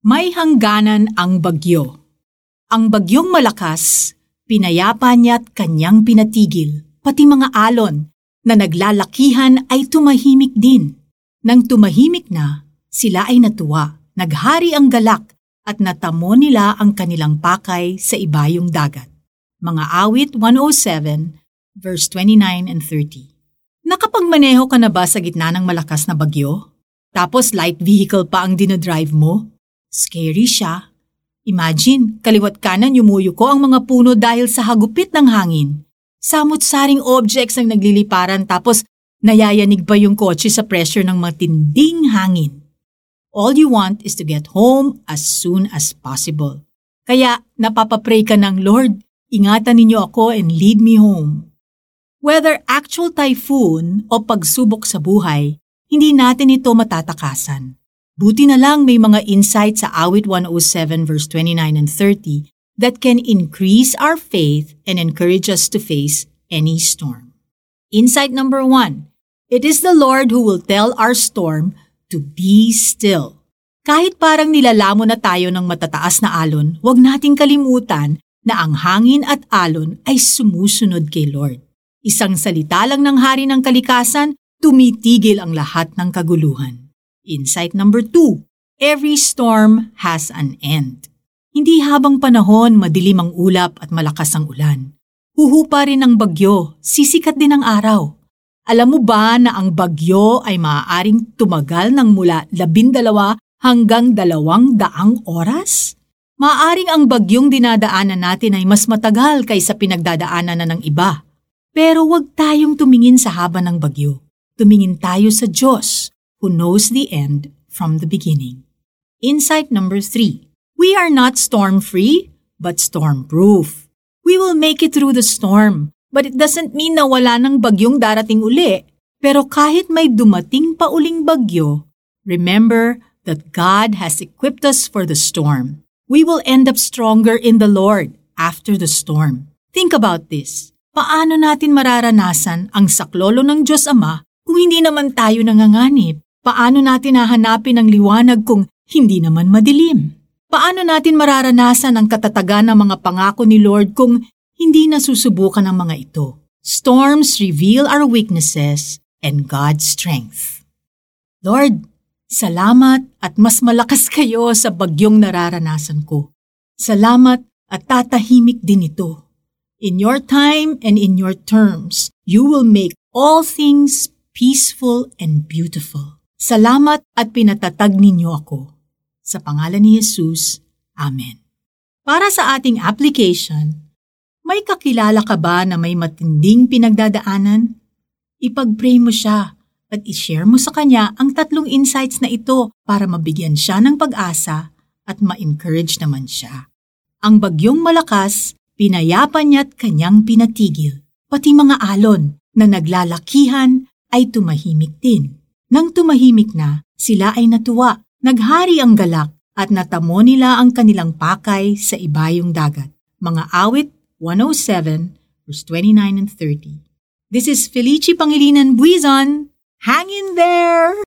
May hangganan ang bagyo. Ang bagyong malakas, pinayapa niya't kanyang pinatigil, pati mga alon na naglalakihan ay tumahimik din. Nang tumahimik na, sila ay natuwa, naghari ang galak at natamo nila ang kanilang pakay sa ibayong dagat. Mga awit 107, verse 29 and 30. Nakapagmaneho ka na ba sa gitna ng malakas na bagyo? Tapos light vehicle pa ang dinodrive mo? Scary siya. Imagine, kaliwat kanan yumuyo ko ang mga puno dahil sa hagupit ng hangin. Samot-saring objects ang nagliliparan tapos nayayanig pa yung kotse sa pressure ng matinding hangin. All you want is to get home as soon as possible. Kaya napapapray ka ng Lord, ingatan ninyo ako and lead me home. Whether actual typhoon o pagsubok sa buhay, hindi natin ito matatakasan. Buti na lang may mga insight sa Awit 107 verse 29 and 30 that can increase our faith and encourage us to face any storm. Insight number one, it is the Lord who will tell our storm to be still. Kahit parang nilalamo na tayo ng matataas na alon, huwag nating kalimutan na ang hangin at alon ay sumusunod kay Lord. Isang salita lang ng hari ng kalikasan, tumitigil ang lahat ng kaguluhan. Insight number two, every storm has an end. Hindi habang panahon madilim ang ulap at malakas ang ulan. Huhupa rin ang bagyo, sisikat din ang araw. Alam mo ba na ang bagyo ay maaaring tumagal ng mula labindalawa hanggang dalawang daang oras? Maaring ang bagyong dinadaanan natin ay mas matagal kaysa pinagdadaanan na ng iba. Pero huwag tayong tumingin sa haba ng bagyo. Tumingin tayo sa Diyos who knows the end from the beginning. Insight number three. We are not storm-free, but storm-proof. We will make it through the storm, but it doesn't mean na wala ng bagyong darating uli. Pero kahit may dumating pa uling bagyo, remember that God has equipped us for the storm. We will end up stronger in the Lord after the storm. Think about this. Paano natin mararanasan ang saklolo ng Diyos Ama kung hindi naman tayo nanganganib? Paano natin hahanapin ang liwanag kung hindi naman madilim? Paano natin mararanasan ang katatagan ng mga pangako ni Lord kung hindi nasusubukan ang mga ito? Storms reveal our weaknesses and God's strength. Lord, salamat at mas malakas kayo sa bagyong nararanasan ko. Salamat at tatahimik din ito. In your time and in your terms, you will make all things peaceful and beautiful. Salamat at pinatatag ninyo ako. Sa pangalan ni Jesus, Amen. Para sa ating application, may kakilala ka ba na may matinding pinagdadaanan? Ipag-pray mo siya at i-share mo sa kanya ang tatlong insights na ito para mabigyan siya ng pag-asa at ma-encourage naman siya. Ang bagyong malakas, pinayapan niya't kanyang pinatigil. Pati mga alon na naglalakihan ay tumahimik din. Nang tumahimik na, sila ay natuwa, naghari ang galak at natamo nila ang kanilang pakay sa ibayong dagat. Mga awit 107 verse 29 and 30. This is Felici Pangilinan Buizon. Hang in there!